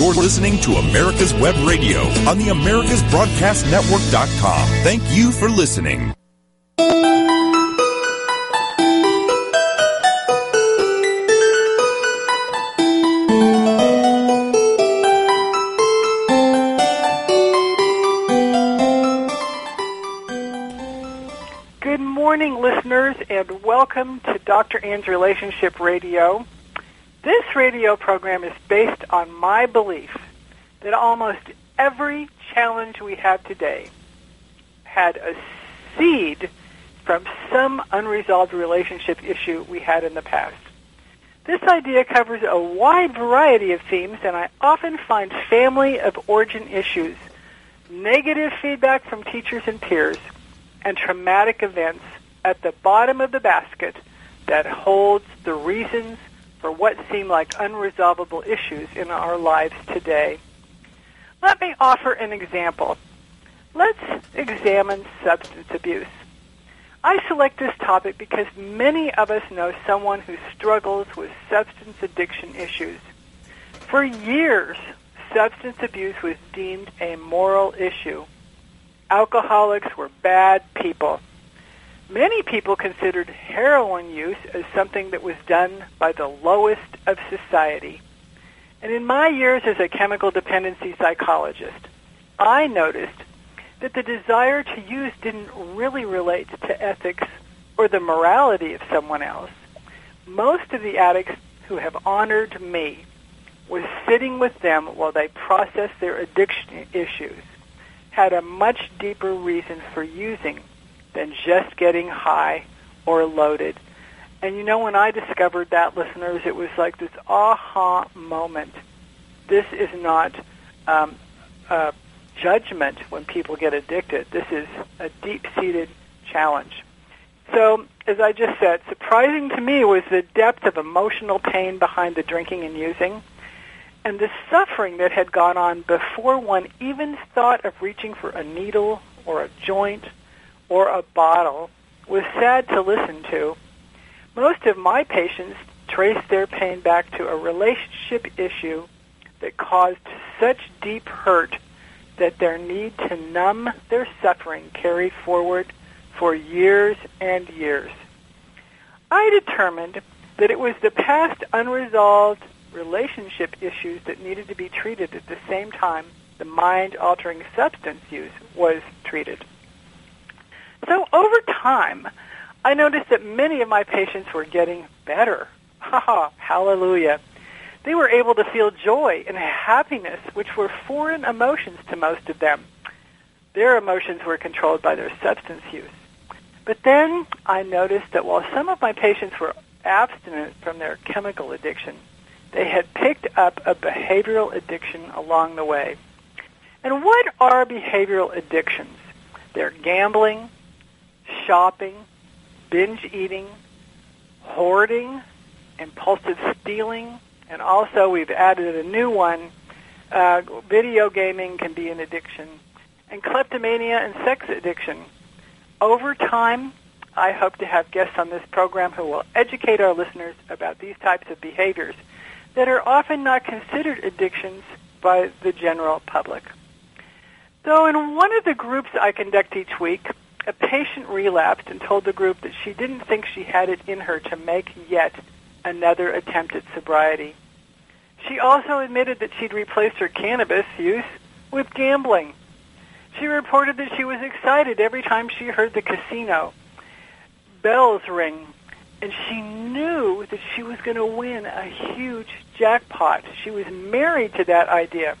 You're listening to America's Web Radio on the AmericasBroadcastNetwork.com. Thank you for listening. Good morning, listeners, and welcome to Dr. Ann's Relationship Radio. This radio program is based on my belief that almost every challenge we have today had a seed from some unresolved relationship issue we had in the past. This idea covers a wide variety of themes, and I often find family of origin issues, negative feedback from teachers and peers, and traumatic events at the bottom of the basket that holds the reasons for what seem like unresolvable issues in our lives today. Let me offer an example. Let's examine substance abuse. I select this topic because many of us know someone who struggles with substance addiction issues. For years, substance abuse was deemed a moral issue. Alcoholics were bad people. Many people considered heroin use as something that was done by the lowest of society. And in my years as a chemical dependency psychologist, I noticed that the desire to use didn't really relate to ethics or the morality of someone else. Most of the addicts who have honored me was sitting with them while they processed their addiction issues had a much deeper reason for using than just getting high or loaded. And you know, when I discovered that, listeners, it was like this aha moment. This is not um, a judgment when people get addicted. This is a deep-seated challenge. So, as I just said, surprising to me was the depth of emotional pain behind the drinking and using and the suffering that had gone on before one even thought of reaching for a needle or a joint or a bottle was sad to listen to. Most of my patients traced their pain back to a relationship issue that caused such deep hurt that their need to numb their suffering carried forward for years and years. I determined that it was the past unresolved relationship issues that needed to be treated at the same time the mind-altering substance use was treated. So over time, I noticed that many of my patients were getting better. Ha hallelujah. They were able to feel joy and happiness, which were foreign emotions to most of them. Their emotions were controlled by their substance use. But then I noticed that while some of my patients were abstinent from their chemical addiction, they had picked up a behavioral addiction along the way. And what are behavioral addictions? They're gambling, shopping, binge eating, hoarding, impulsive stealing, and also we've added a new one. Uh, video gaming can be an addiction, and kleptomania and sex addiction. Over time, I hope to have guests on this program who will educate our listeners about these types of behaviors that are often not considered addictions by the general public. So in one of the groups I conduct each week, a patient relapsed and told the group that she didn't think she had it in her to make yet another attempt at sobriety. She also admitted that she'd replaced her cannabis use with gambling. She reported that she was excited every time she heard the casino bells ring and she knew that she was going to win a huge jackpot. She was married to that idea.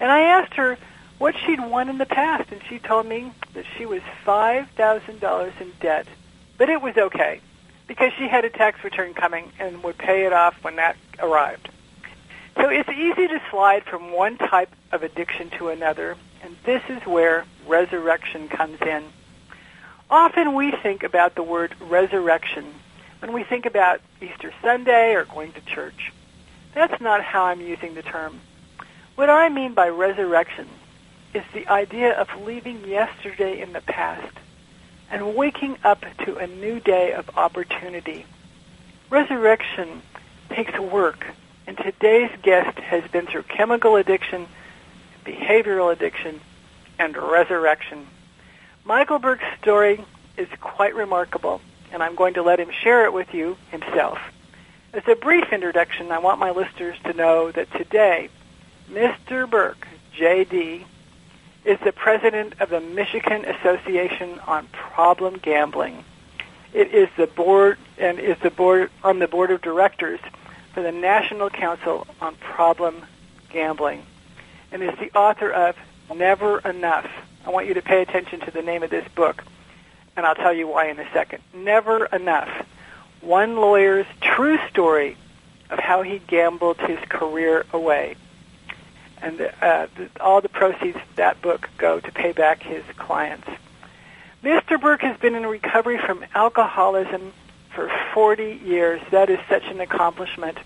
And I asked her what she'd won in the past, and she told me that she was $5,000 in debt. But it was okay because she had a tax return coming and would pay it off when that arrived. So it's easy to slide from one type of addiction to another, and this is where resurrection comes in. Often we think about the word resurrection when we think about Easter Sunday or going to church. That's not how I'm using the term. What I mean by resurrection is the idea of leaving yesterday in the past and waking up to a new day of opportunity. Resurrection takes work And today's guest has been through chemical addiction, behavioral addiction, and resurrection. Michael Burke's story is quite remarkable, and I'm going to let him share it with you himself. As a brief introduction, I want my listeners to know that today, Mr. Burke, JD, is the president of the Michigan Association on Problem Gambling. It is the board and is the board on the board of directors for the National Council on Problem Gambling, and is the author of Never Enough. I want you to pay attention to the name of this book, and I'll tell you why in a second. Never Enough: One lawyer's true story of how he gambled his career away and uh, the, all the proceeds of that book go to pay back his clients. Mr. Burke has been in recovery from alcoholism for 40 years. That is such an accomplishment.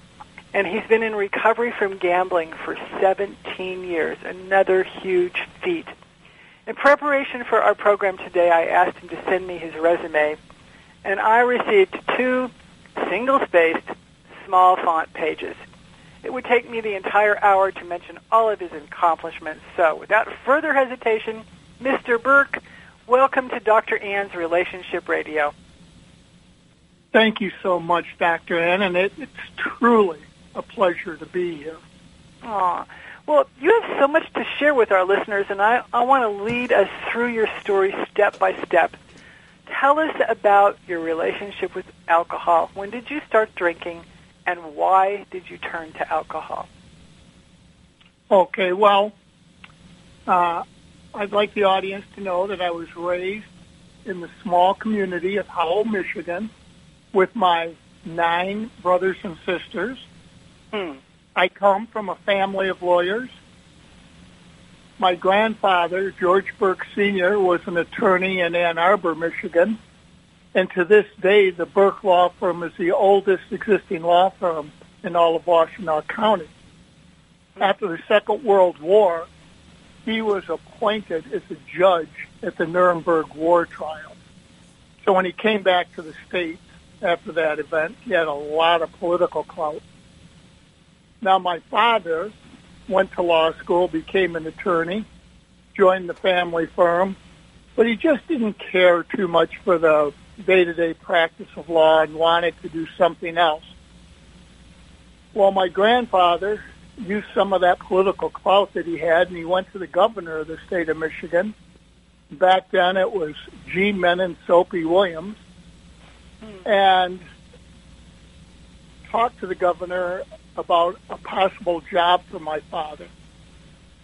And he's been in recovery from gambling for 17 years, another huge feat. In preparation for our program today, I asked him to send me his resume, and I received two single-spaced, small font pages. It would take me the entire hour to mention all of his accomplishments. So, without further hesitation, Mr. Burke, welcome to Dr. Ann's Relationship Radio. Thank you so much, Dr. Ann, and it, it's truly a pleasure to be here. Aw. Well, you have so much to share with our listeners, and I, I want to lead us through your story step by step. Tell us about your relationship with alcohol. When did you start drinking? And why did you turn to alcohol? Okay, well, uh, I'd like the audience to know that I was raised in the small community of Howell, Michigan, with my nine brothers and sisters. Hmm. I come from a family of lawyers. My grandfather, George Burke Sr., was an attorney in Ann Arbor, Michigan. And to this day, the Burke Law Firm is the oldest existing law firm in all of Washtenaw County. After the Second World War, he was appointed as a judge at the Nuremberg war trial. So when he came back to the States after that event, he had a lot of political clout. Now, my father went to law school, became an attorney, joined the family firm, but he just didn't care too much for the day-to-day practice of law and wanted to do something else. Well, my grandfather used some of that political clout that he had, and he went to the governor of the state of Michigan. Back then, it was G. Mennen Soapy Williams, hmm. and talked to the governor about a possible job for my father.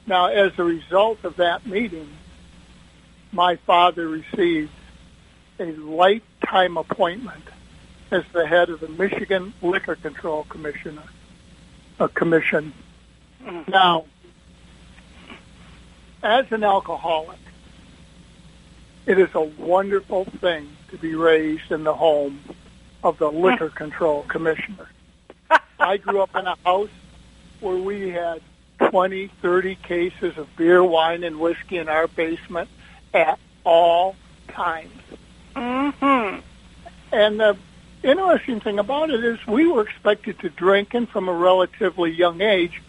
Now, as a result of that meeting, my father received a lifetime appointment as the head of the Michigan Liquor Control Commissioner, a commission. Mm-hmm. Now, as an alcoholic, it is a wonderful thing to be raised in the home of the Liquor Control Commissioner. I grew up in a house where we had 20, 30 cases of beer, wine, and whiskey in our basement at all times. Mm-hmm. And the interesting thing about it is we were expected to drink and from a relatively young age.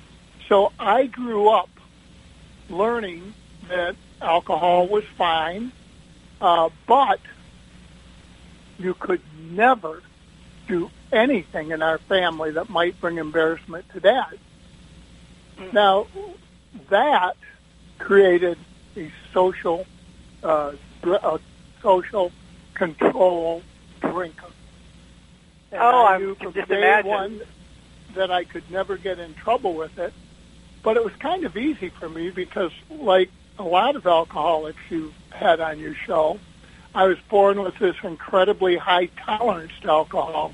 So I grew up learning that alcohol was fine, uh, but you could never do anything in our family that might bring embarrassment to dad. Now, that created a social, uh, a social control drinker. And oh, I I knew can from just day imagine. one that I could never get in trouble with it. But it was kind of easy for me because, like a lot of alcoholics you had on your show, I was born with this incredibly high tolerance to alcohol,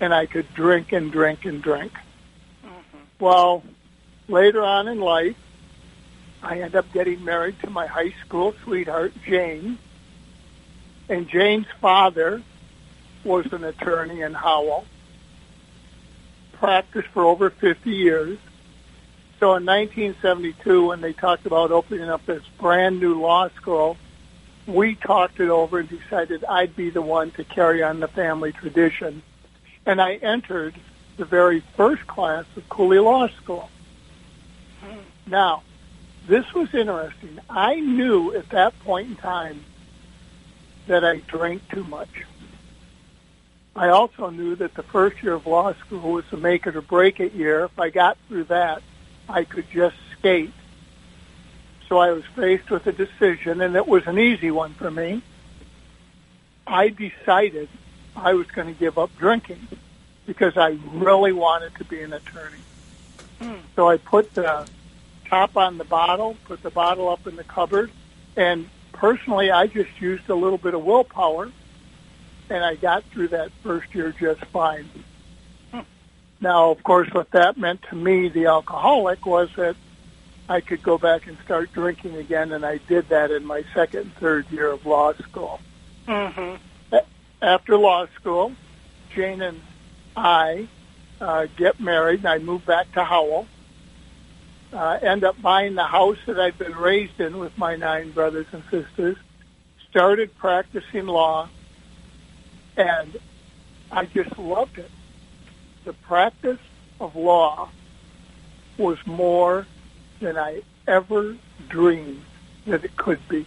and I could drink and drink and drink. Mm-hmm. Well, later on in life, I end up getting married to my high school sweetheart, Jane. And Jane's father was an attorney in Howell, practiced for over 50 years. So in 1972, when they talked about opening up this brand new law school, we talked it over and decided I'd be the one to carry on the family tradition. And I entered the very first class of Cooley Law School. Now, this was interesting. I knew at that point in time that I drank too much. I also knew that the first year of law school was a make it or break it year. If I got through that, I could just skate. So I was faced with a decision, and it was an easy one for me. I decided I was going to give up drinking because I really wanted to be an attorney. Mm. So I put the top on the bottle, put the bottle up in the cupboard, and personally, I just used a little bit of willpower, and I got through that first year just fine. Hmm. Now, of course, what that meant to me, the alcoholic, was that I could go back and start drinking again, and I did that in my second and third year of law school. Mm-hmm. After law school, Jane and I uh, get married, and I moved back to Howell uh, end up buying the house that I'd been raised in with my nine brothers and sisters, started practicing law, and I just loved it. The practice of law was more than I ever dreamed that it could be.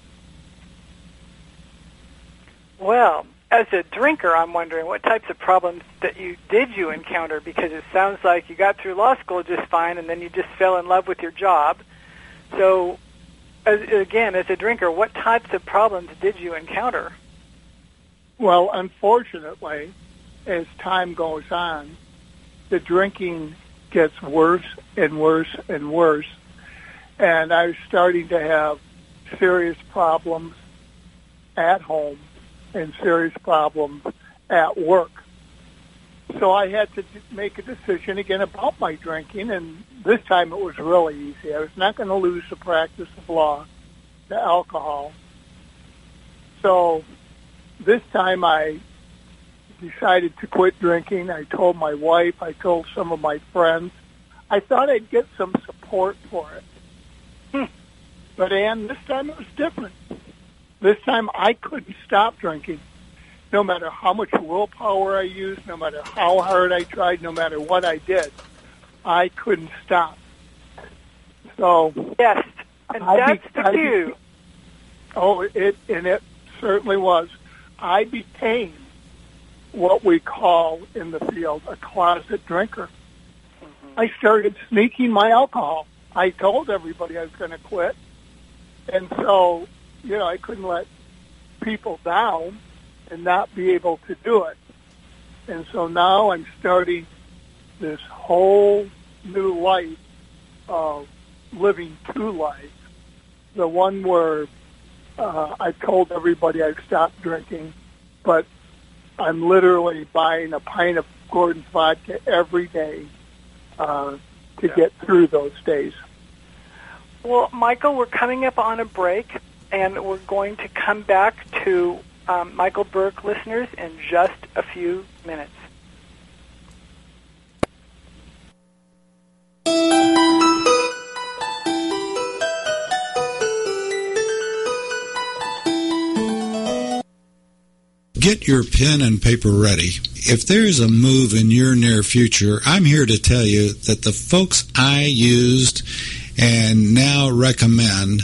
Well, as a drinker, I'm wondering what types of problems that you did you encounter because it sounds like you got through law school just fine and then you just fell in love with your job. So, as, again, as a drinker, what types of problems did you encounter? Well, unfortunately, as time goes on, the drinking gets worse and worse and worse, and I was starting to have serious problems at home and serious problems at work. So I had to make a decision again about my drinking, and this time it was really easy. I was not going to lose the practice of law to alcohol. So this time I decided to quit drinking. I told my wife, I told some of my friends. I thought I'd get some support for it. Hmm. But Ann, this time it was different. This time I couldn't stop drinking. No matter how much willpower I used, no matter how hard I tried, no matter what I did, I couldn't stop. So yes, and I that's be, the cue. Oh, it and it certainly was. I became what we call in the field a closet drinker. Mm-hmm. I started sneaking my alcohol. I told everybody I was going to quit, and so you know, I couldn't let people down and not be able to do it. And so now I'm starting this whole new life of living two lives. The one where uh, I told everybody I've stopped drinking, but I'm literally buying a pint of Gordon's vodka every day uh, to yeah. get through those days. Well, Michael, we're coming up on a break and we're going to come back to um, Michael Burke listeners in just a few minutes. Get your pen and paper ready. If there's a move in your near future, I'm here to tell you that the folks I used and now recommend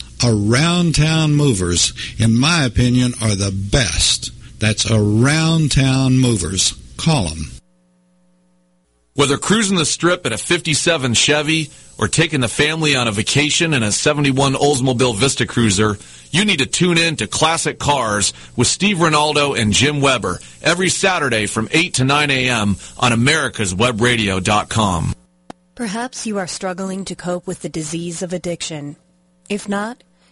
around town movers, in my opinion, are the best. That's around town movers. Call them. Whether cruising the strip in a 57 Chevy or taking the family on a vacation in a 71 Oldsmobile Vista Cruiser, you need to tune in to Classic Cars with Steve Ronaldo and Jim Weber every Saturday from 8 to 9 a.m. on americaswebradio.com. Perhaps you are struggling to cope with the disease of addiction. If not,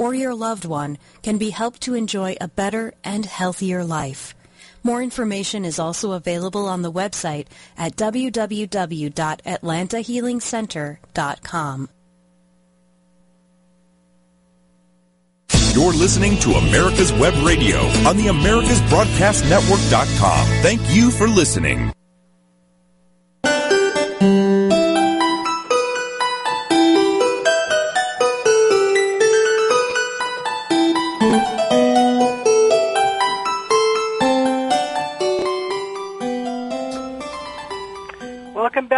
or your loved one can be helped to enjoy a better and healthier life. More information is also available on the website at www.atlantahealingcenter.com. You're listening to America's Web Radio on the AmericasBroadcastNetwork.com. Thank you for listening.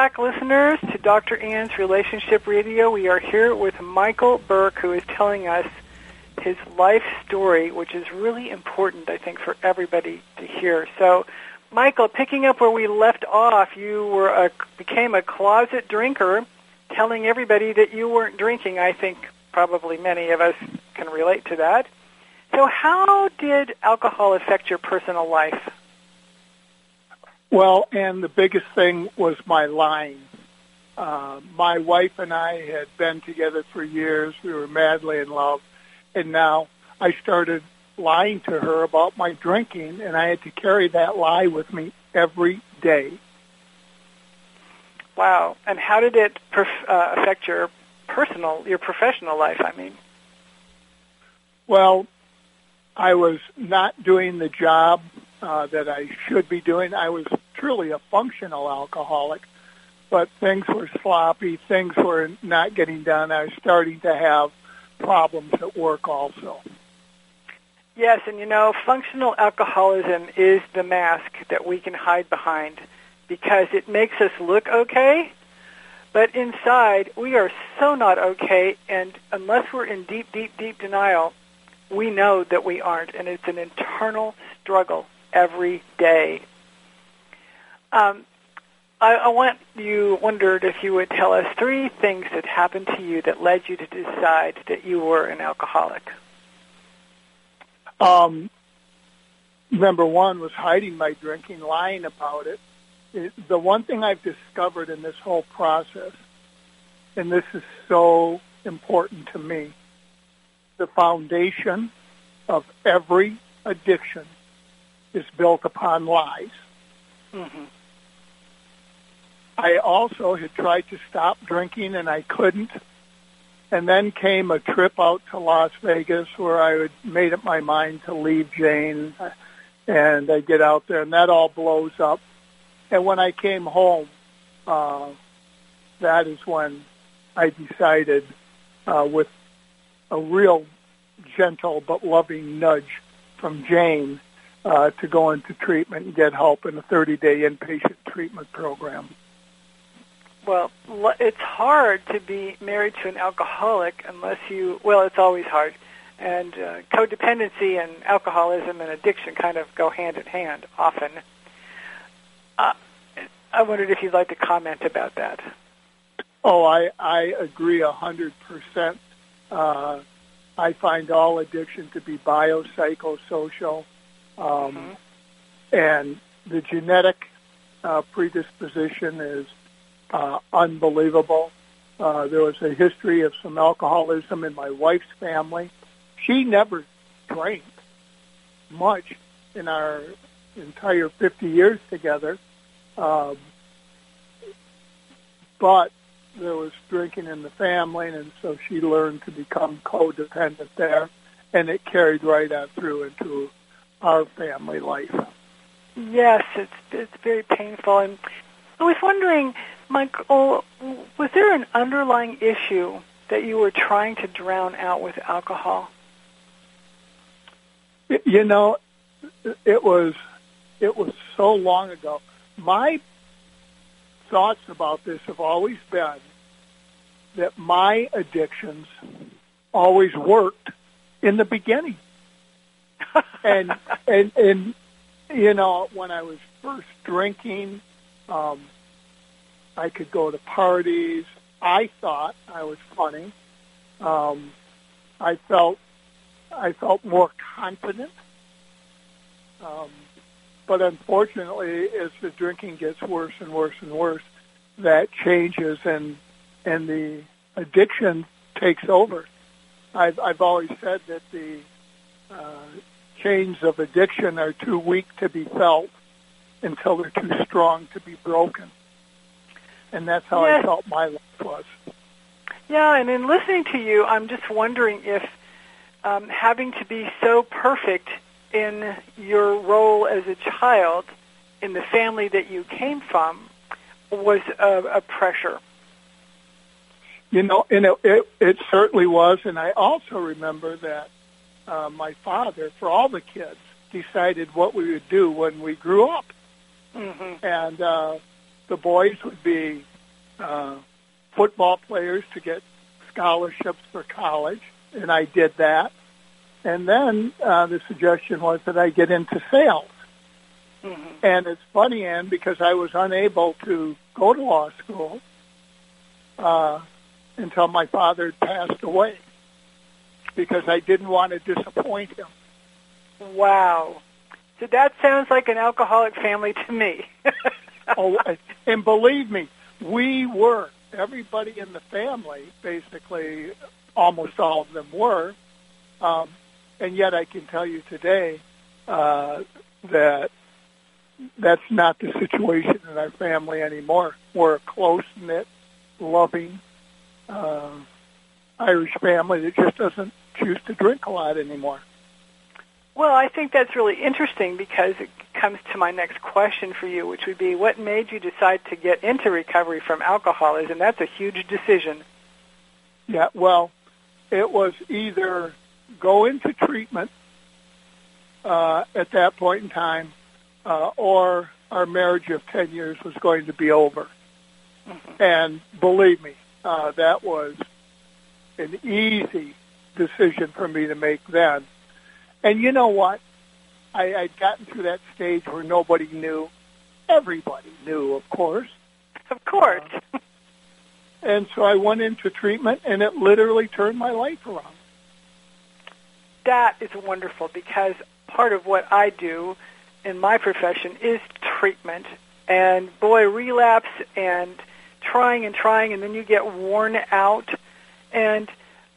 Back, listeners, to Dr. Ann's Relationship Radio. We are here with Michael Burke, who is telling us his life story, which is really important, I think, for everybody to hear. So, Michael, picking up where we left off, you were a, became a closet drinker, telling everybody that you weren't drinking. I think probably many of us can relate to that. So, how did alcohol affect your personal life? Well, and the biggest thing was my lying. Uh, my wife and I had been together for years. We were madly in love. And now I started lying to her about my drinking, and I had to carry that lie with me every day. Wow. And how did it perf- uh, affect your personal, your professional life, I mean? Well, I was not doing the job uh, that I should be doing. I was truly a functional alcoholic, but things were sloppy. Things were not getting done. I was starting to have problems at work also. Yes, and you know, functional alcoholism is the mask that we can hide behind because it makes us look okay, but inside we are so not okay, and unless we're in deep, deep, deep denial, we know that we aren't, and it's an internal struggle every day. Um, I, I want you wondered if you would tell us three things that happened to you that led you to decide that you were an alcoholic. Um, number one was hiding my drinking, lying about it. it. The one thing I've discovered in this whole process, and this is so important to me, the foundation of every addiction is built upon lies. Mm-hmm. I also had tried to stop drinking and I couldn't. And then came a trip out to Las Vegas where I had made up my mind to leave Jane and I get out there and that all blows up. And when I came home, uh, that is when I decided uh, with a real gentle but loving nudge from Jane uh, to go into treatment and get help in a 30-day inpatient treatment program. Well, it's hard to be married to an alcoholic unless you, well, it's always hard. And uh, codependency and alcoholism and addiction kind of go hand in hand often. Uh, I wondered if you'd like to comment about that. Oh, I, I agree a hundred percent. Uh, I find all addiction to be biopsychosocial. Um, mm-hmm. And the genetic uh, predisposition is uh, unbelievable. Uh, there was a history of some alcoholism in my wife's family. She never drank much in our entire 50 years together. Um, but there was drinking in the family, and so she learned to become codependent there, and it carried right on through into our family life. Yes, it's it's very painful, and I was wondering, Michael, oh, was there an underlying issue that you were trying to drown out with alcohol? You know, it was it was so long ago. My thoughts about this have always been that my addictions always worked in the beginning. And and and you know, when I was first drinking, um, I could go to parties. I thought I was funny. Um, I felt I felt more confident. Um, but unfortunately, as the drinking gets worse and worse and worse, that changes and and the addiction takes over. I've I've always said that the uh, chains of addiction are too weak to be felt until they're too strong to be broken. And that's how yes. I felt my life was. Yeah, and in listening to you, I'm just wondering if um, having to be so perfect in your role as a child in the family that you came from was a, a pressure. You know, and it, it, it certainly was. And I also remember that uh, my father, for all the kids, decided what we would do when we grew up. Mm-hmm. And uh, the boys would be uh, football players to get scholarships for college, and I did that. And then uh, the suggestion was that I get into sales. Mm-hmm. And it's funny, Ann, because I was unable to go to law school uh, until my father passed away because I didn't want to disappoint him. Wow. So that sounds like an alcoholic family to me. oh, and believe me, we were. Everybody in the family, basically, almost all of them were. Um, and yet I can tell you today uh, that that's not the situation in our family anymore. We're a close-knit, loving uh, Irish family that just doesn't choose to drink a lot anymore. Well, I think that's really interesting because it comes to my next question for you, which would be what made you decide to get into recovery from alcoholism? That's a huge decision. Yeah, well, it was either go into treatment uh, at that point in time uh, or our marriage of 10 years was going to be over. Mm-hmm. And believe me, uh, that was an easy decision for me to make then. And you know what? I, I'd gotten through that stage where nobody knew. Everybody knew, of course. Of course. Uh, and so I went into treatment, and it literally turned my life around. That is wonderful because part of what I do in my profession is treatment. And boy, relapse and trying and trying, and then you get worn out. And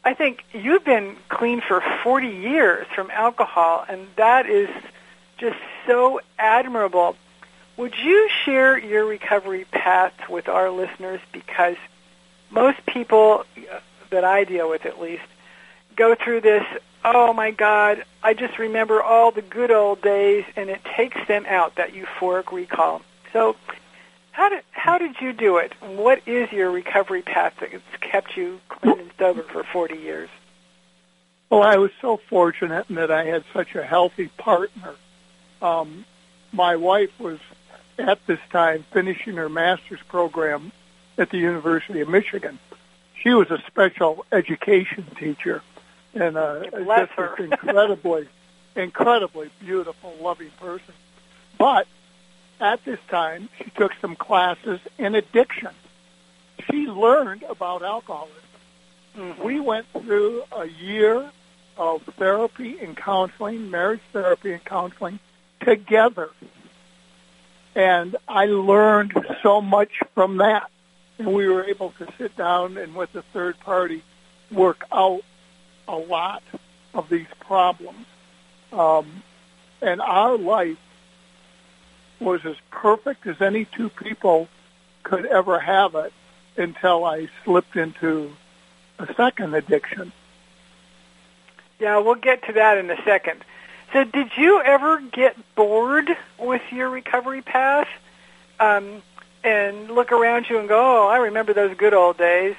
I think you've been clean for 40 years from alcohol, and that is just so admirable. Would you share your recovery path with our listeners? Because most people uh, that I deal with, at least, go through this, oh my God, I just remember all the good old days, and it takes them out, that euphoric recall. So how did how did you do it? What is your recovery path that's kept you clean and sober for 40 years? Well, I was so fortunate in that I had such a healthy partner. Um, my wife was at this time finishing her master's program at the University of Michigan. She was a special education teacher and uh, just an incredibly, incredibly beautiful, loving person. But at this time, she took some classes in addiction. She learned about alcoholism. Mm-hmm. We went through a year of therapy and counseling, marriage therapy and counseling together. And I learned so much from that. And we were able to sit down and with a third party work out a lot of these problems. Um, and our life was as perfect as any two people could ever have it until I slipped into a second addiction. Yeah, we'll get to that in a second. So, did you ever get bored with your recovery path um, and look around you and go, "Oh, I remember those good old days"?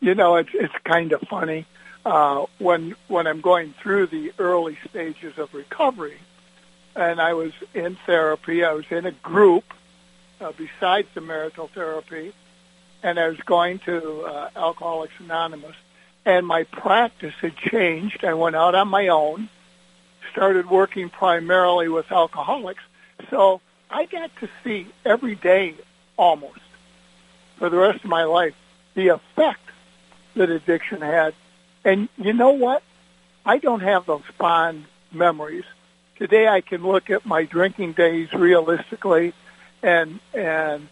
You know, it's it's kind of funny uh, when when I'm going through the early stages of recovery and I was in therapy. I was in a group uh, besides the marital therapy, and I was going to uh, Alcoholics Anonymous. and my practice had changed. I went out on my own, started working primarily with alcoholics. So I got to see every day almost for the rest of my life the effect that addiction had. And you know what? I don't have those fond memories. Today I can look at my drinking days realistically and and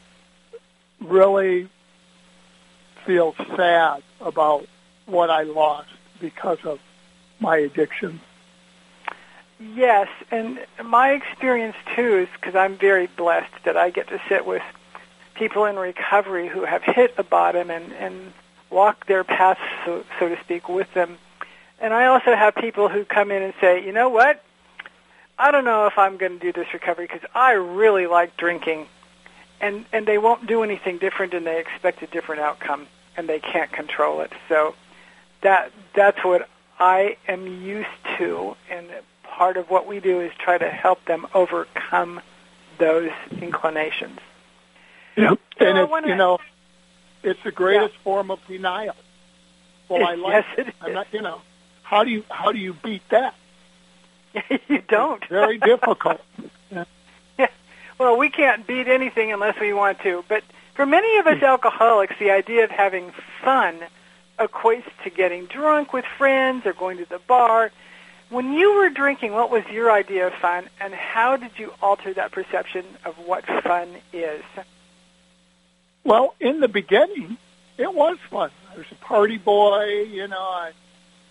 really feel sad about what I lost because of my addiction. Yes, and my experience too is because I'm very blessed that I get to sit with people in recovery who have hit a bottom and, and walk their path, so, so to speak, with them. And I also have people who come in and say, you know what? I don't know if I'm going to do this recovery because I really like drinking. And, and they won't do anything different and they expect a different outcome and they can't control it. So that, that's what I am used to. And part of what we do is try to help them overcome those inclinations. Yeah, so and it's, you know, it's the greatest yeah. form of denial. Well, I like yes, it. I'm not, you know, how do you how do you beat that? you don't. It's very difficult. yeah. yeah. Well, we can't beat anything unless we want to. But for many of us hmm. alcoholics, the idea of having fun equates to getting drunk with friends or going to the bar. When you were drinking, what was your idea of fun, and how did you alter that perception of what fun is? Well, in the beginning, it was fun. I was a party boy, you know. I,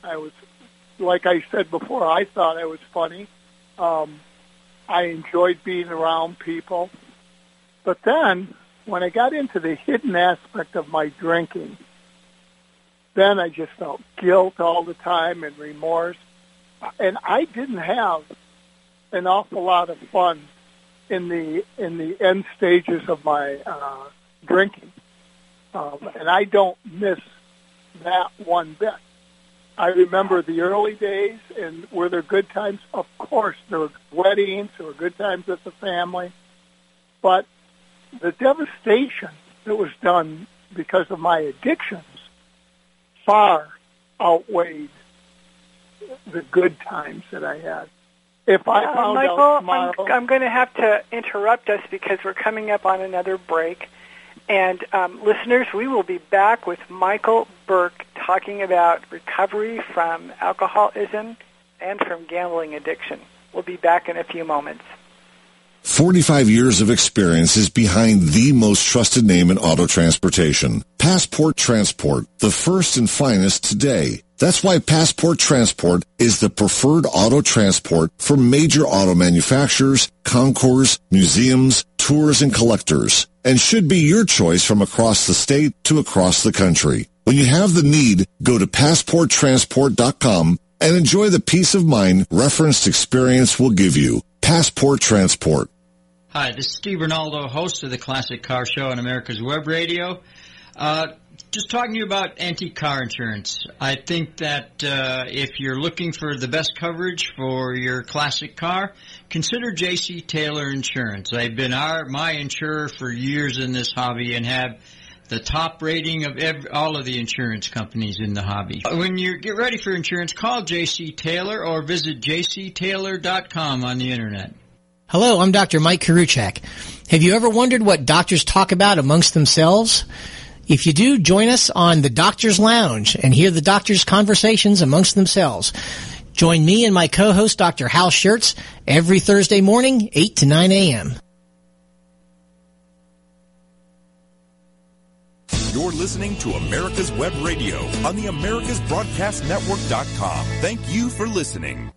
I was, like I said before, I thought I was funny. Um, I enjoyed being around people. But then, when I got into the hidden aspect of my drinking, then I just felt guilt all the time and remorse. And I didn't have an awful lot of fun in the in the end stages of my uh, drinking. Um, and I don't miss that one bit. I remember the early days, and were there good times? Of course, there were weddings, there were good times with the family, but the devastation that was done because of my addictions far outweighed the good times that I had. If I uh, found Michael, tomorrow, I'm, I'm going to have to interrupt us because we're coming up on another break. And um, listeners, we will be back with Michael Burke talking about recovery from alcoholism and from gambling addiction. We'll be back in a few moments. 45 years of experience is behind the most trusted name in auto transportation. Passport Transport, the first and finest today. That's why Passport Transport is the preferred auto transport for major auto manufacturers, concours, museums, tours, and collectors, and should be your choice from across the state to across the country. When you have the need, go to PassportTransport.com and enjoy the peace of mind referenced experience will give you. Passport Transport. Hi, this is Steve Ronaldo, host of the Classic Car Show on America's Web Radio. Uh, just talking to you about antique car insurance. I think that uh, if you're looking for the best coverage for your classic car, consider J.C. Taylor Insurance. They've been our my insurer for years in this hobby and have the top rating of every, all of the insurance companies in the hobby. When you get ready for insurance, call J.C. Taylor or visit jctaylor.com on the internet. Hello, I'm Dr. Mike Karuchak. Have you ever wondered what doctors talk about amongst themselves? If you do, join us on the Doctor's Lounge and hear the doctors' conversations amongst themselves. Join me and my co-host, Dr. Hal Schertz, every Thursday morning, 8 to 9 a.m. You're listening to America's Web Radio on the AmericasBroadcastNetwork.com. Thank you for listening.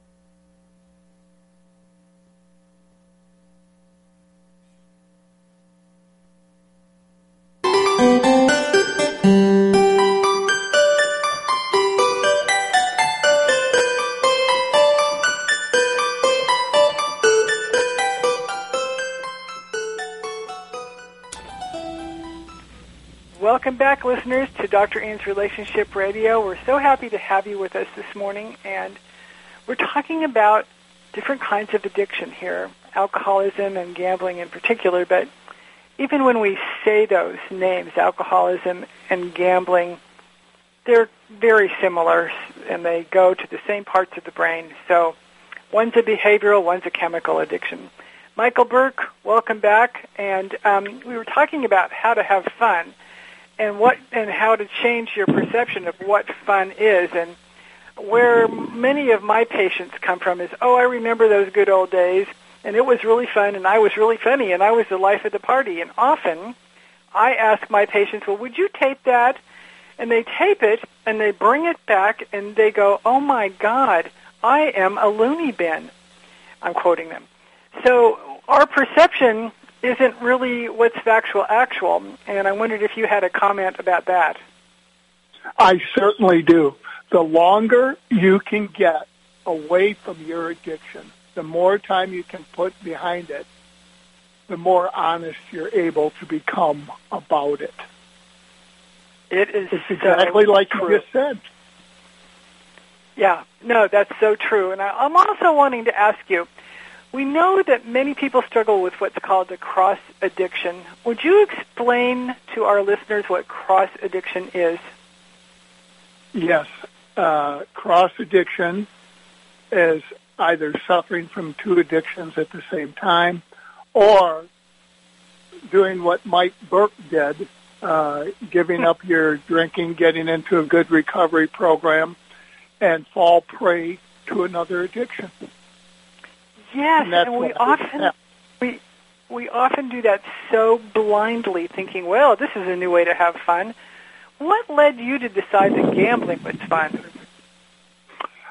Welcome back, listeners, to Dr. Ann's Relationship Radio. We're so happy to have you with us this morning, and we're talking about different kinds of addiction here, alcoholism and gambling in particular, but even when we say those names, alcoholism and gambling, they're very similar, and they go to the same parts of the brain. So one's a behavioral, one's a chemical addiction. Michael Burke, welcome back. And um, we were talking about how to have fun and what and how to change your perception of what fun is. And where many of my patients come from is, oh, I remember those good old days, and it was really fun, and I was really funny, and I was the life of the party. And often, I ask my patients, well, would you tape that? and they tape it and they bring it back and they go, "Oh my God, I am a loony bin." I'm quoting them. So our perception isn't really what's factual actual, and I wondered if you had a comment about that. I certainly do. The longer you can get away from your addiction, the more time you can put behind it, the more honest you're able to become about it. It is it's exactly so like true. you just said. Yeah, no, that's so true. And I, I'm also wanting to ask you, we know that many people struggle with what's called a cross addiction. Would you explain to our listeners what cross addiction is? Yes. Uh, cross addiction is either suffering from two addictions at the same time or doing what Mike Burke did uh, giving up your drinking, getting into a good recovery program, and fall prey to another addiction. Yes, and, and we often we we often do that so blindly, thinking, "Well, this is a new way to have fun." What led you to decide that gambling was fun?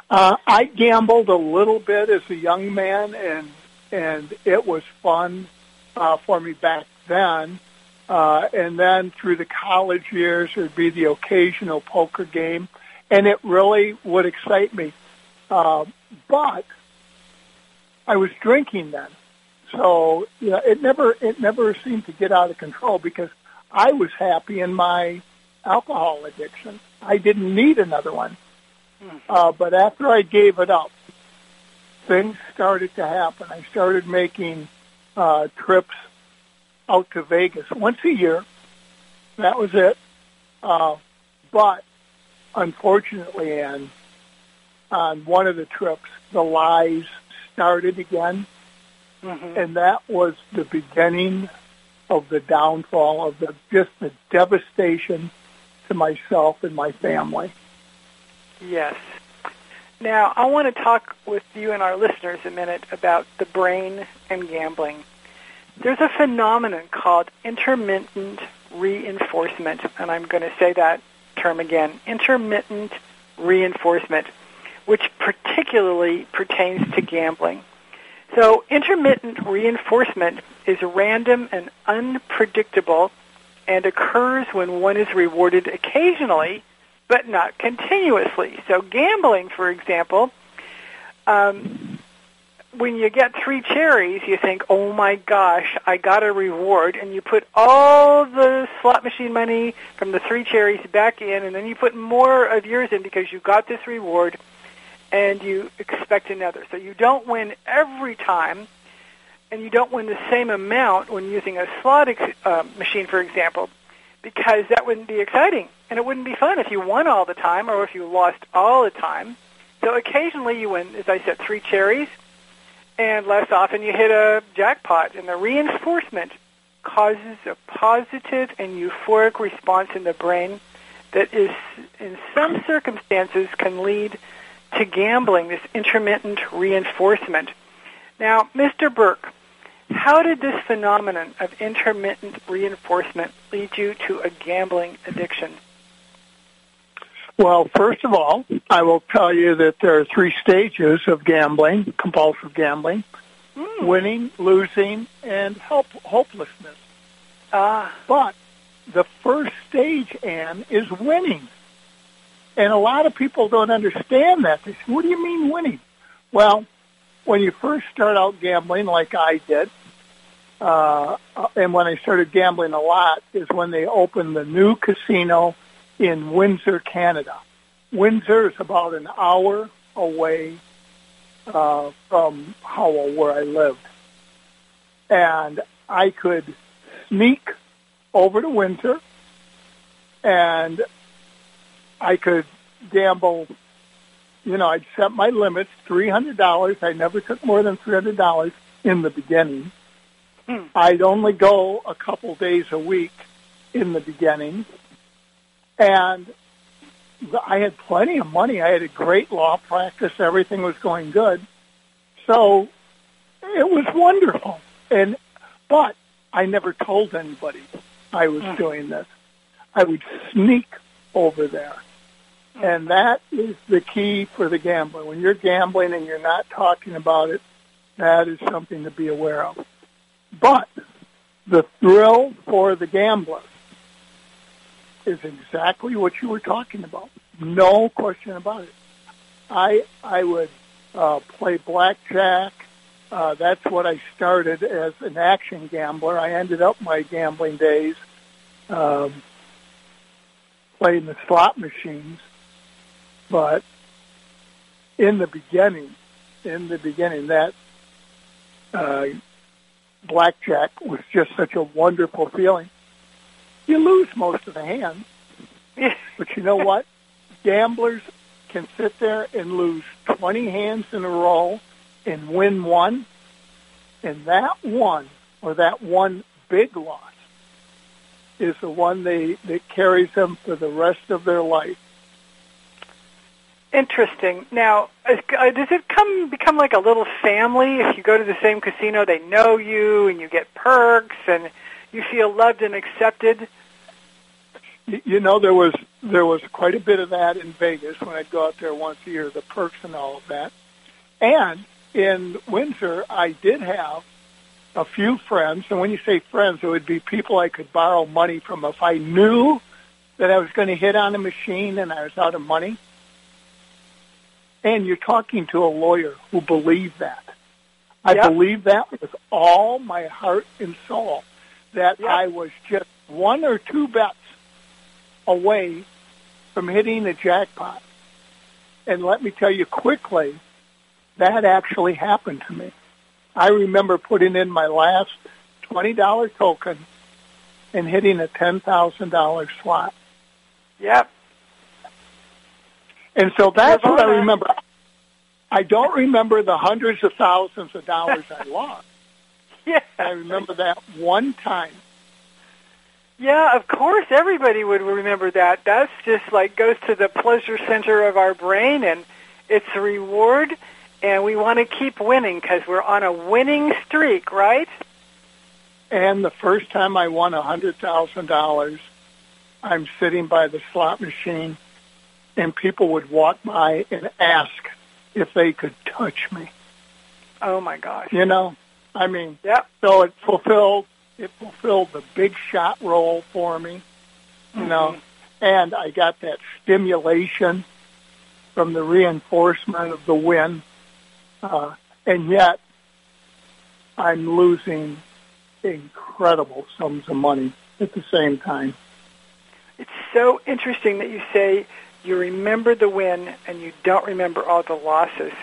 Uh, I gambled a little bit as a young man, and and it was fun uh, for me back then. Uh, and then through the college years, there'd be the occasional poker game, and it really would excite me. Uh, but I was drinking then, so you know, it never it never seemed to get out of control because I was happy in my alcohol addiction. I didn't need another one. Uh, but after I gave it up, things started to happen. I started making uh, trips out to Vegas once a year. That was it. Uh, but unfortunately, Ann, on one of the trips, the lies started again. Mm-hmm. And that was the beginning of the downfall of the just the devastation to myself and my family. Yes. Now, I want to talk with you and our listeners a minute about the brain and gambling. There's a phenomenon called intermittent reinforcement, and I'm going to say that term again, intermittent reinforcement, which particularly pertains to gambling. So intermittent reinforcement is random and unpredictable and occurs when one is rewarded occasionally but not continuously. So gambling, for example, um, when you get three cherries, you think, "Oh my gosh, I got a reward," and you put all the slot machine money from the three cherries back in, and then you put more of yours in because you got this reward, and you expect another. So you don't win every time, and you don't win the same amount when using a slot ex- uh, machine, for example, because that wouldn't be exciting, and it wouldn't be fun if you won all the time or if you lost all the time. So occasionally you win, as I said, three cherries and less often you hit a jackpot. And the reinforcement causes a positive and euphoric response in the brain that is, in some circumstances, can lead to gambling, this intermittent reinforcement. Now, Mr. Burke, how did this phenomenon of intermittent reinforcement lead you to a gambling addiction? Well, first of all, I will tell you that there are three stages of gambling, compulsive gambling, mm. winning, losing, and help, hopelessness. Ah. But the first stage, Ann, is winning. And a lot of people don't understand that. They say, what do you mean winning? Well, when you first start out gambling like I did, uh, and when I started gambling a lot is when they opened the new casino in Windsor, Canada. Windsor is about an hour away uh, from Howell, where I lived. And I could sneak over to Windsor and I could gamble. You know, I'd set my limits, three hundred dollars. I never took more than three hundred dollars in the beginning. Hmm. I'd only go a couple days a week in the beginning, and I had plenty of money. I had a great law practice. Everything was going good, so it was wonderful. And but I never told anybody I was doing this. I would sneak over there. And that is the key for the gambler. When you're gambling and you're not talking about it, that is something to be aware of. But the thrill for the gambler is exactly what you were talking about. No question about it. I I would uh, play blackjack. Uh, that's what I started as an action gambler. I ended up my gambling days um, playing the slot machines, but in the beginning, in the beginning, that uh, blackjack was just such a wonderful feeling. You lose most of the hands, but you know what? Gamblers can sit there and lose 20 hands in a row and win one, and that one or that one big loss is the one they that carries them for the rest of their life. Interesting. Now, uh, does it come become like a little family? If you go to the same casino, they know you, and you get perks, and you feel loved and accepted. You know, there was there was quite a bit of that in Vegas when I'd go out there once a year, the perks and all of that. And in Windsor, I did have a few friends, and when you say friends, it would be people I could borrow money from if I knew that I was going to hit on a machine and I was out of money. And you're talking to a lawyer who believed that. I Yep. believe that with all my heart and soul that I was just one or two bets away from hitting the jackpot. And let me tell you quickly, that actually happened to me. I remember putting in my last $20 token and hitting a $10,000 slot. Yep. And so that's what I remember. I don't remember the hundreds of thousands of dollars I lost. Yeah. I remember that one time. Yeah, of course, everybody would remember that. That's just like goes to the pleasure center of our brain, and it's a reward, and we want to keep winning because we're on a winning streak, right? And the first time I won a hundred thousand dollars, I'm sitting by the slot machine, and people would walk by and ask if they could touch me. Oh my gosh. You know, I mean, Yep. so it fulfilled it fulfilled the big shot role for me. You know, and I got that stimulation from the reinforcement of the win, uh, and yet I'm losing incredible sums of money at the same time. It's so interesting that you say you remember the win and you don't remember all the losses.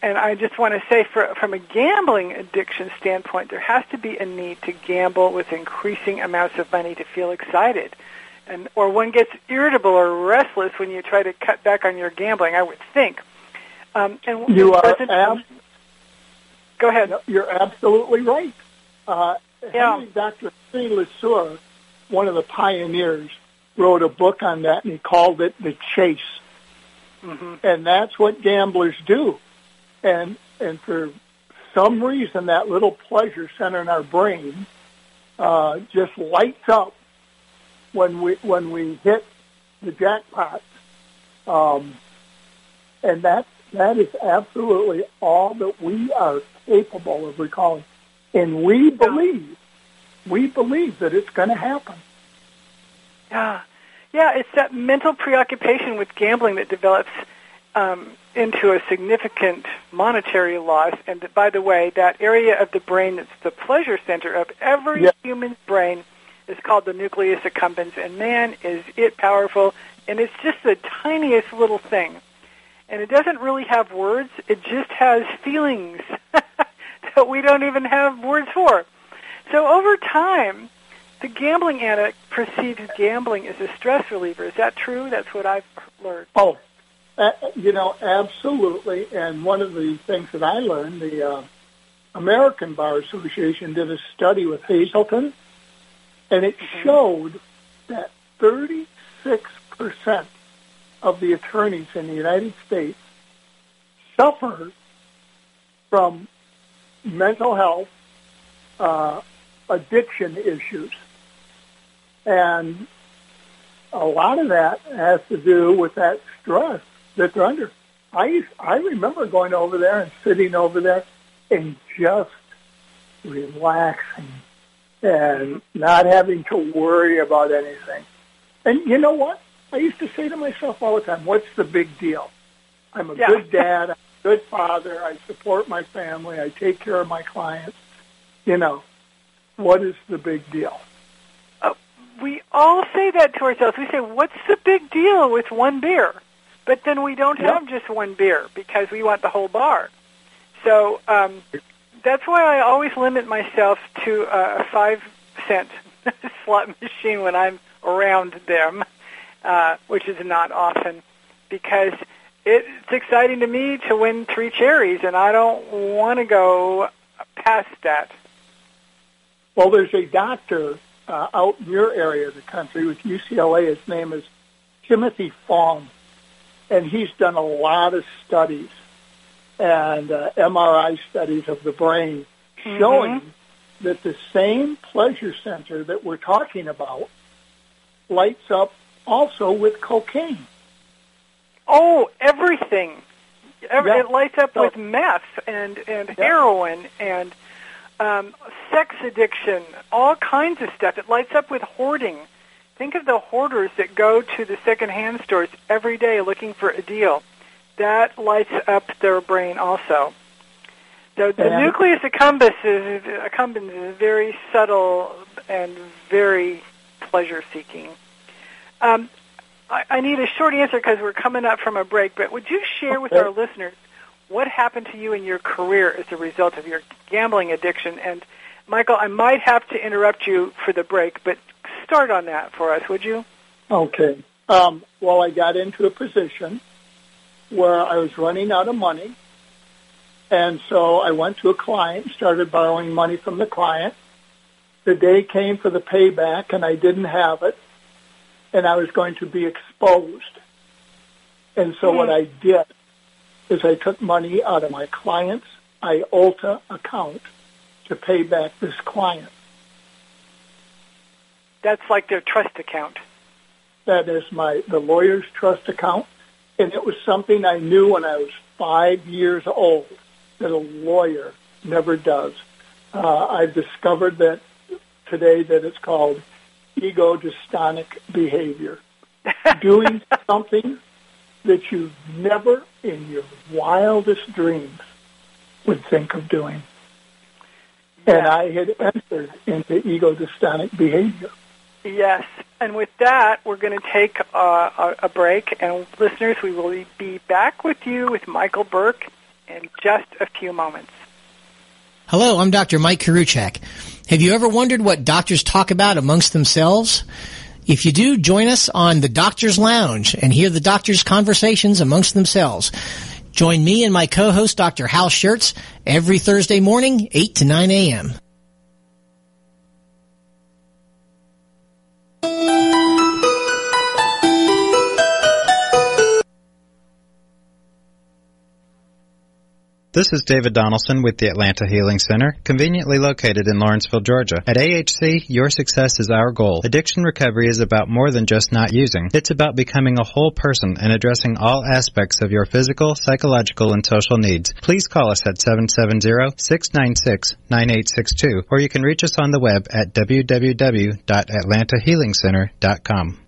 And I just want to say, for, from a gambling addiction standpoint, there has to be a need to gamble with increasing amounts of money to feel excited, and or one gets irritable or restless when you try to cut back on your gambling. I would think. Um, and You are ab- Go ahead. You're absolutely right. Uh, Yeah. Henry, Dr. Henry Lesieur, one of the pioneers, wrote a book on that, and he called it The Chase. hmm And that's what gamblers do. And and for some reason, that little pleasure center in our brain uh, just lights up when we when we hit the jackpot. Um, and that that is absolutely all that we are capable of recalling. And we believe, we believe that it's going to happen. Yeah, yeah. It's that mental preoccupation with gambling that develops um, into a significant monetary loss. And by the way, that area of the brain that's the pleasure center of every Yeah. human's brain is called the nucleus accumbens. And man, is it powerful! And it's just the tiniest little thing. And it doesn't really have words. It just has feelings that we don't even have words for. So over time, the gambling addict perceives gambling as a stress reliever. Is that true? That's what I've learned. Oh, uh, you know, absolutely. And one of the things that I learned, the uh, American Bar Association did a study with Hazelden, and it mm-hmm. showed that 36% of the attorneys in the United States suffer from mental health, uh, addiction issues. And a lot of that has to do with that stress that they're under. I I remember going over there and sitting over there and just relaxing and not having to worry about anything. And you know what? I used to say to myself all the time, "What's the big deal? I'm a yeah. good dad. I'm a good father. I support my family. I take care of my clients. You know, what is the big deal?" We all say that to ourselves. We say, "What's the big deal with one beer?" But then we don't have just one beer because we want the whole bar. So um, that's why I always limit myself to a five cent slot machine when I'm around them, uh, which is not often, because it's exciting to me to win three cherries, and I don't want to go past that. Well, there's a doctor uh, out in your area of the country with UCLA. His name is Timothy Fong and he's done a lot of studies and uh, MRI studies of the brain mm-hmm. showing that the same pleasure center that we're talking about lights up also with cocaine. Oh, everything. Every, yeah. It lights up so, with meth and, and yeah. heroin and um, sex addiction, all kinds of stuff. It lights up with hoarding. Think of the hoarders that go to the secondhand stores every day looking for a deal. That lights up their brain also. The, the yeah. nucleus accumbens is, accumbens is very subtle and very pleasure-seeking. Um, I, I need a short answer because we're coming up from a break, but would you share okay. with our listeners what happened to you in your career as a result of your gambling addiction? And Michael, I might have to interrupt you for the break, but start on that for us, would you? Okay. Um, well, I got into a position where I was running out of money. And so I went to a client, started borrowing money from the client. The day came for the payback and I didn't have it. And I was going to be exposed. And so mm-hmm. what I did is I took money out of my client's IOLTA account to pay back this client. That's like their trust account. That is my the lawyer's trust account, and it was something I knew when I was five years old that a lawyer never does. Uh, I've discovered that today that it's called ego dystonic behavior. Doing something that you never in your wildest dreams would think of doing. And I had entered into ego dystonic behavior. Yes. And with that, we're going to take a, a break. And listeners, we will be back with you with Michael Burke in just a few moments. Hello, I'm Dr. Mike Koriwchak. Have you ever wondered what doctors talk about amongst themselves? If you do, join us on the Doctor's Lounge and hear the doctors' conversations amongst themselves. Join me and my co-host, Dr. Hal Scherz, every Thursday morning, 8 to 9 a.m. This is David Donaldson with the Atlanta Healing Center, conveniently located in Lawrenceville, Georgia. At AHC, your success is our goal. Addiction recovery is about more than just not using. It's about becoming a whole person and addressing all aspects of your physical, psychological, and social needs. Please call us at 770-696-9862 or you can reach us on the web at www.atlantahealingcenter.com.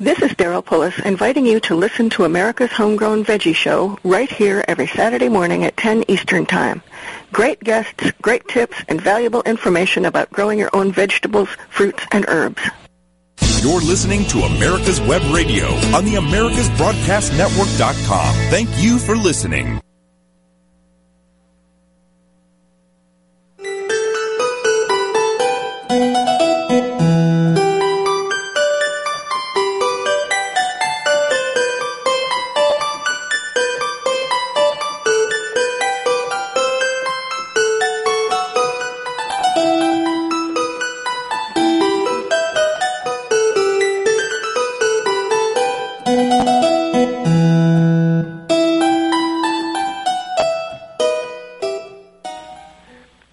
This is Daryl Pullis inviting you to listen to America's Homegrown Veggie Show right here every Saturday morning at 10 Eastern Time. Great guests, great tips, and valuable information about growing your own vegetables, fruits, and herbs. You're listening to America's Web Radio on the AmericasBroadcastNetwork.com. Thank you for listening.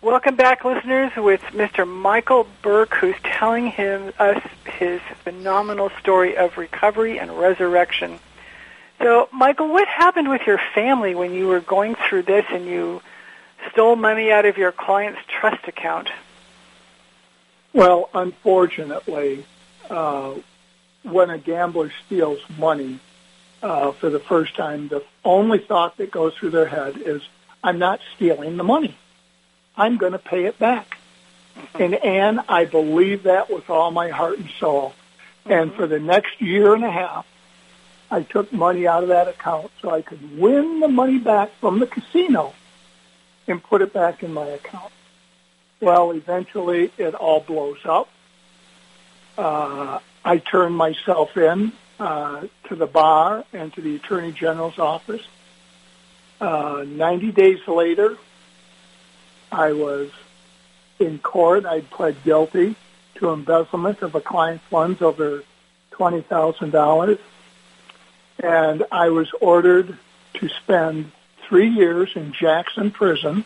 Welcome back, listeners, with Mr. Michael Burke, who's telling him us his phenomenal story of recovery and resurrection. So, Michael, what happened with your family when you were going through this and you stole money out of your client's trust account? Well, unfortunately, uh, when a gambler steals money uh, for the first time, the only thought that goes through their head is, I'm not stealing the money. I'm going to pay it back. And Ann, I believe that with all my heart and soul. And for the next year and a half, I took money out of that account so I could win the money back from the casino and put it back in my account. Well, eventually it all blows up. Uh, I turned myself in uh, to the bar and to the Attorney General's office. Uh, 90 days later, I was in court. I pled guilty to embezzlement of a client's funds over $20,000. And I was ordered to spend three years in Jackson Prison,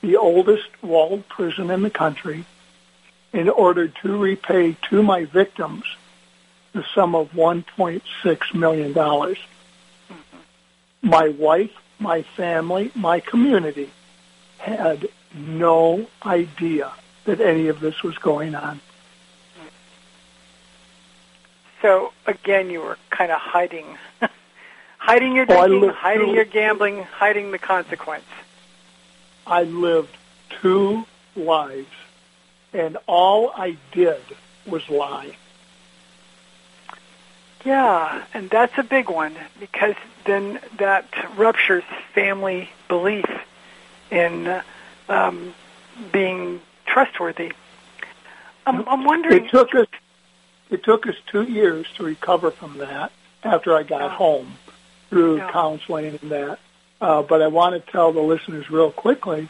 the oldest walled prison in the country, in order to repay to my victims the sum of $1.6 million. Mm-hmm. My wife, my family, my community had no idea that any of this was going on. So again, you were kind of hiding, hiding your Oh, drinking, lived hiding your gambling, hiding the consequence. I lived two lives, and all I did was lie. Yeah, and that's a big one because then that ruptures family belief in um, being trustworthy. I'm, I'm wondering. It took us it took us two years to recover from that after I got home through Yeah. counseling and that. Uh, but I want to tell the listeners real quickly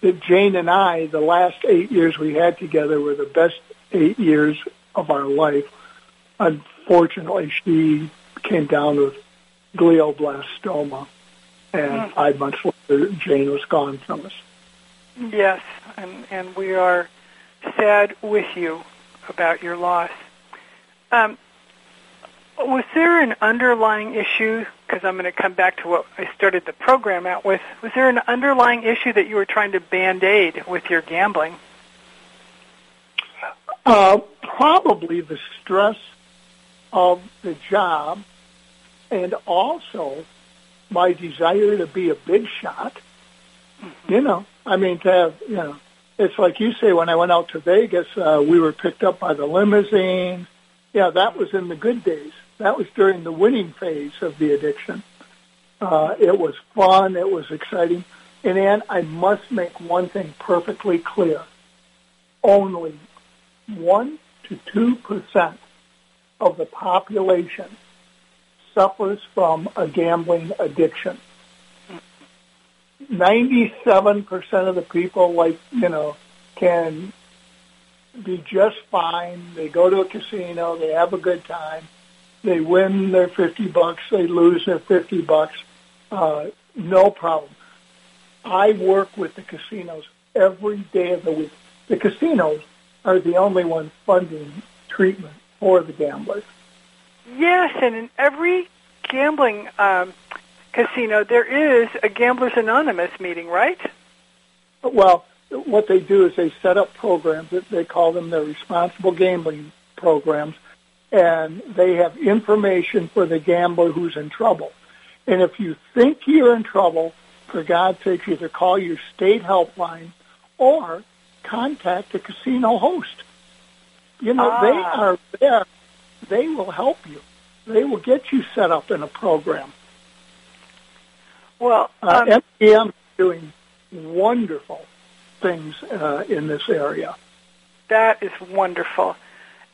that Jane and I, the last eight years we had together, were the best eight years of our life. Unfortunately, she came down with glioblastoma, and Hmm. five months later, Jane was gone from us. Yes, and, and we are sad with you about your loss. Um, was there an underlying issue? Because I'm going to come back to what I started the program out with. Was there an underlying issue that you were trying to band aid with your gambling? Uh, probably the stress of the job and also my desire to be a big shot. You know, I mean, to have, you know, it's like you say, when I went out to Vegas, uh, we were picked up by the limousine. Yeah, that was in the good days. That was during the winning phase of the addiction. Uh, it was fun. It was exciting. And Ann, I must make one thing perfectly clear. Only one to two percent of the population suffers from a gambling addiction. Ninety-seven percent of the people, like you know, can be just fine. They go to a casino, they have a good time, they win their fifty bucks, they lose their fifty bucks, uh, no problem. I work with the casinos every day of the week. The casinos are the only ones funding treatment for the gamblers. Yes, and in every gambling um, casino, there is a Gamblers Anonymous meeting, right? Well, what they do is they set up programs that they call them their responsible gambling programs, and they have information for the gambler who's in trouble. And if you think you're in trouble, for God's sake, either call your state helpline or contact the casino host. You know, Ah. they are there. They will help you. They will get you set up in a program. Well, Uh, um, MGM is doing wonderful things uh, in this area. that is wonderful.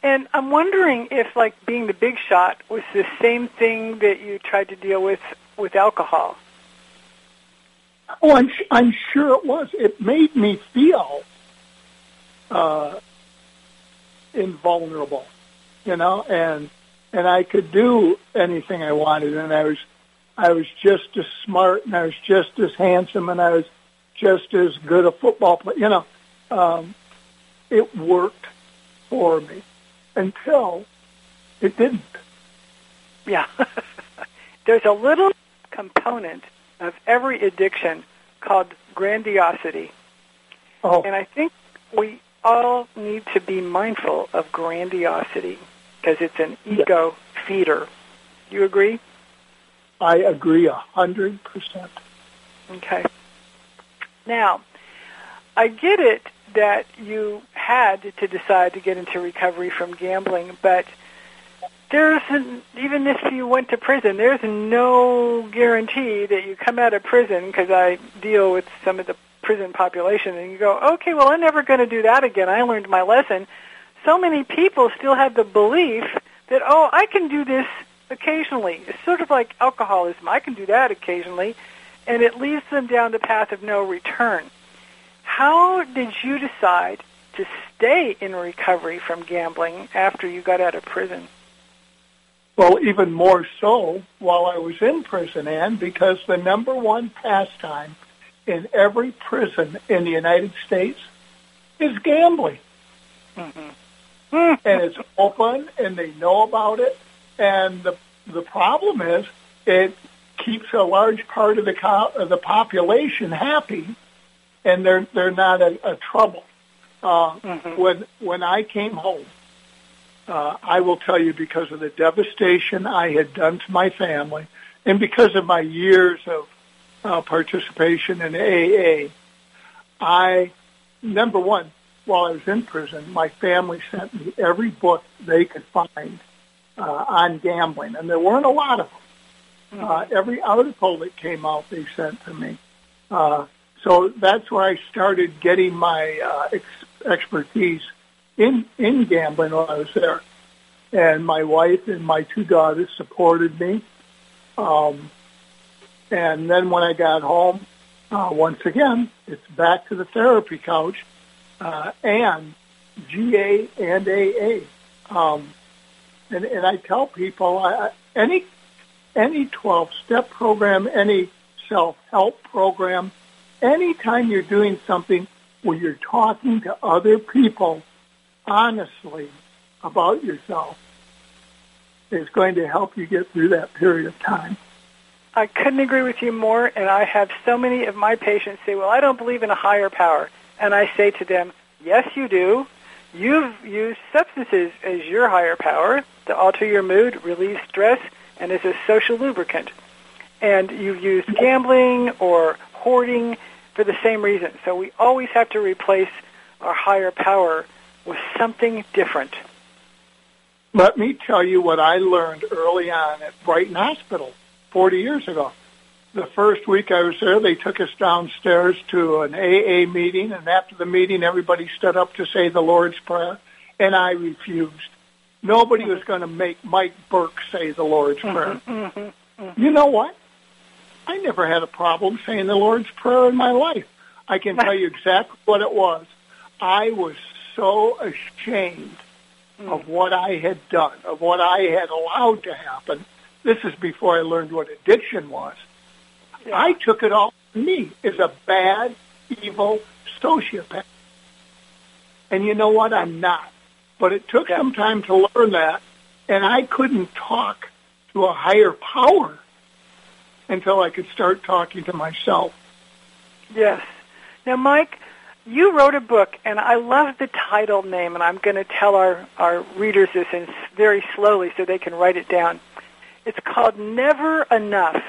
And I'm wondering if, like, being the big shot was the same thing that you tried to deal with with alcohol. Oh, I'm, I'm sure it was. It made me feel uh, invulnerable, you know, and and I could do anything I wanted, and I was I was just as smart, and I was just as handsome, and I was just as good a football player. You know, um, it worked for me until it didn't. Yeah. There's a little component of every addiction called grandiosity. Oh. And I think we all need to be mindful of grandiosity because it's an ego feeder. You agree? I agree a hundred percent. Okay. Now, I get it that you had to decide to get into recovery from gambling, but there's an, even if you went to prison, there's no guarantee that you come out of prison because I deal with some of the prison population and you go, okay, well, I'm never going to do that again. I learned my lesson. So many people still have the belief that, oh, I can do this occasionally. It's sort of like alcoholism. I can do that occasionally. And it leads them down the path of no return. How did you decide to stay in recovery from gambling after you got out of prison? Well, even more so while I was in prison, Ann, because the number one pastime in every prison in the United States is gambling. Mm-hmm. and it's open and they know about it. And the, the problem is it keeps a large part of the, co- of the population happy and they're, they're not a, a trouble. Uh, when, when I came home, uh, I will tell you because of the devastation I had done to my family and because of my years of uh, participation in AA, I, number one, while I was in prison, my family sent me every book they could find uh, on gambling, and there weren't a lot of them. Uh, every article that came out, they sent to me. Uh, so that's where I started getting my uh, expertise in in gambling while I was there. And my wife and my two daughters supported me. Um, and then when I got home, uh, once again, it's back to the therapy couch uh, and GA and AA. Um, and, and I tell people, I, any any 12-step program, any self-help program, anytime you're doing something where you're talking to other people honestly about yourself, is going to help you get through that period of time. I couldn't agree with you more, and I have so many of my patients say, well, I don't believe in a higher power. And I say to them, yes, you do. You've used substances as your higher power to alter your mood, relieve stress, and as a social lubricant. And you've used gambling or hoarding for the same reason. So we always have to replace our higher power with something different. Let me tell you what I learned early on at Brighton Hospital 40 years ago. The first week I was there, they took us downstairs to an AA meeting, and after the meeting, everybody stood up to say the Lord's Prayer, and I refused. Nobody was going to make Mike Burke say the Lord's Prayer. You know what? I never had a problem saying the Lord's Prayer in my life. I can tell you exactly what it was. I was so ashamed hmm. of what I had done, of what I had allowed to happen. This is before I learned what addiction was. I took it all to me as a bad, evil sociopath. And you know what? I'm not. But it took some time to learn that, and I couldn't talk to a higher power until I could start talking to myself. Yes. Now, Mike, you wrote a book, and I love the title name, and I'm going to tell our, our readers this in very slowly so they can write it down. It's called Never Enough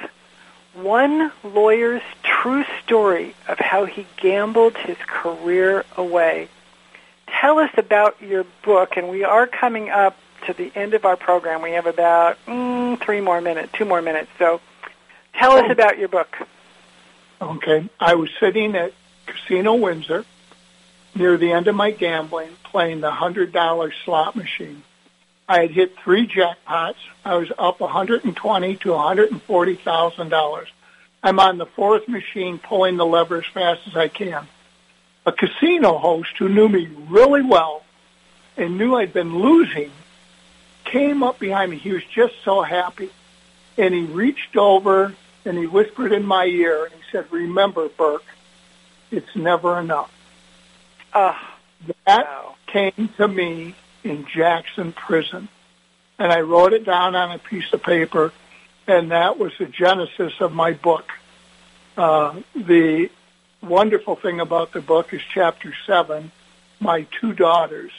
One Lawyer's True Story of How He Gambled His Career Away. Tell us about your book, and we are coming up to the end of our program. We have about mm, three more minutes, two more minutes. So tell us oh. about your book. Okay. I was sitting at Casino Windsor near the end of my gambling playing the $100 slot machine. I had hit three jackpots. I was up 120 to 140 thousand dollars. I'm on the fourth machine pulling the lever as fast as I can. A casino host who knew me really well and knew I'd been losing came up behind me. He was just so happy. And he reached over and he whispered in my ear and he said, remember, Burke, it's never enough. Uh, that wow. came to me in Jackson Prison. And I wrote it down on a piece of paper, and that was the genesis of my book. Uh, the wonderful thing about the book is chapter seven. My two daughters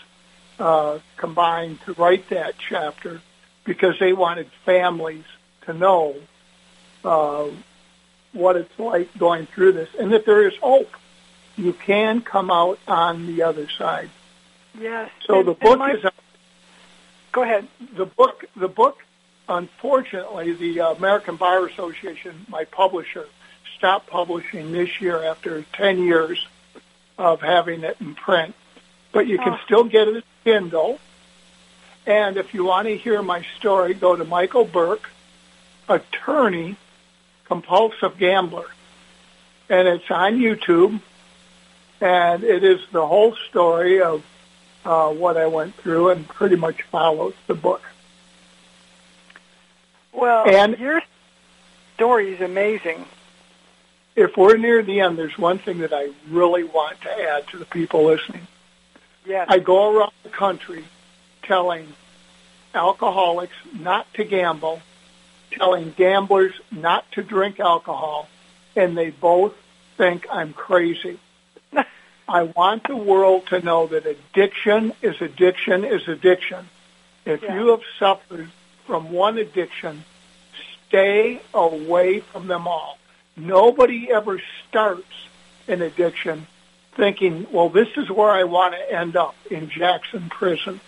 uh, combined to write that chapter because they wanted families to know uh, what it's like going through this, and that there is hope. You can come out on the other side. Yes. So and, the book my, is. Go ahead. The book. The book. Unfortunately, the American Bar Association, my publisher, stopped publishing this year after 10 years of having it in print. But you can oh. still get it as Kindle. And if you want to hear my story, go to Michael Burke, attorney, compulsive gambler. And it's on YouTube. And it is the whole story of uh, what I went through and pretty much follows the book. Well, and your story is amazing. If we're near the end, there's one thing that I really want to add to the people listening. Yes. I go around the country telling alcoholics not to gamble, telling gamblers not to drink alcohol, and they both think I'm crazy. I want the world to know that addiction is addiction is addiction. If yeah. you have suffered from one addiction, stay away from them all. Nobody ever starts an addiction thinking, well, this is where I want to end up in Jackson Prison.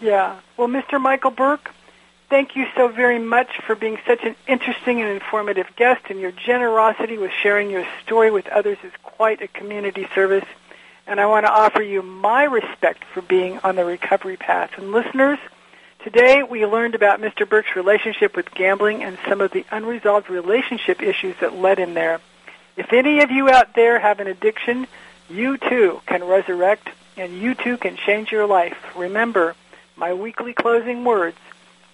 Yeah. Well, Mr. Michael Burke, thank you so very much for being such an interesting and informative guest, and your generosity with sharing your story with others is quite a community service. And I want to offer you my respect for being on the recovery path. And listeners, today we learned about Mr. Burke's relationship with gambling and some of the unresolved relationship issues that led him there. If any of you out there have an addiction, you too can resurrect and you too can change your life. Remember my weekly closing words.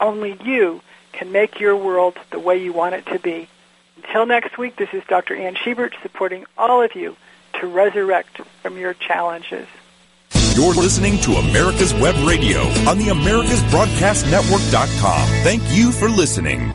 Only you can make your world the way you want it to be. Until next week, this is Dr. Ann Schubert supporting all of you to resurrect from your challenges. You're listening to America's Web Radio on the AmericasBroadcastNetwork.com. Thank you for listening.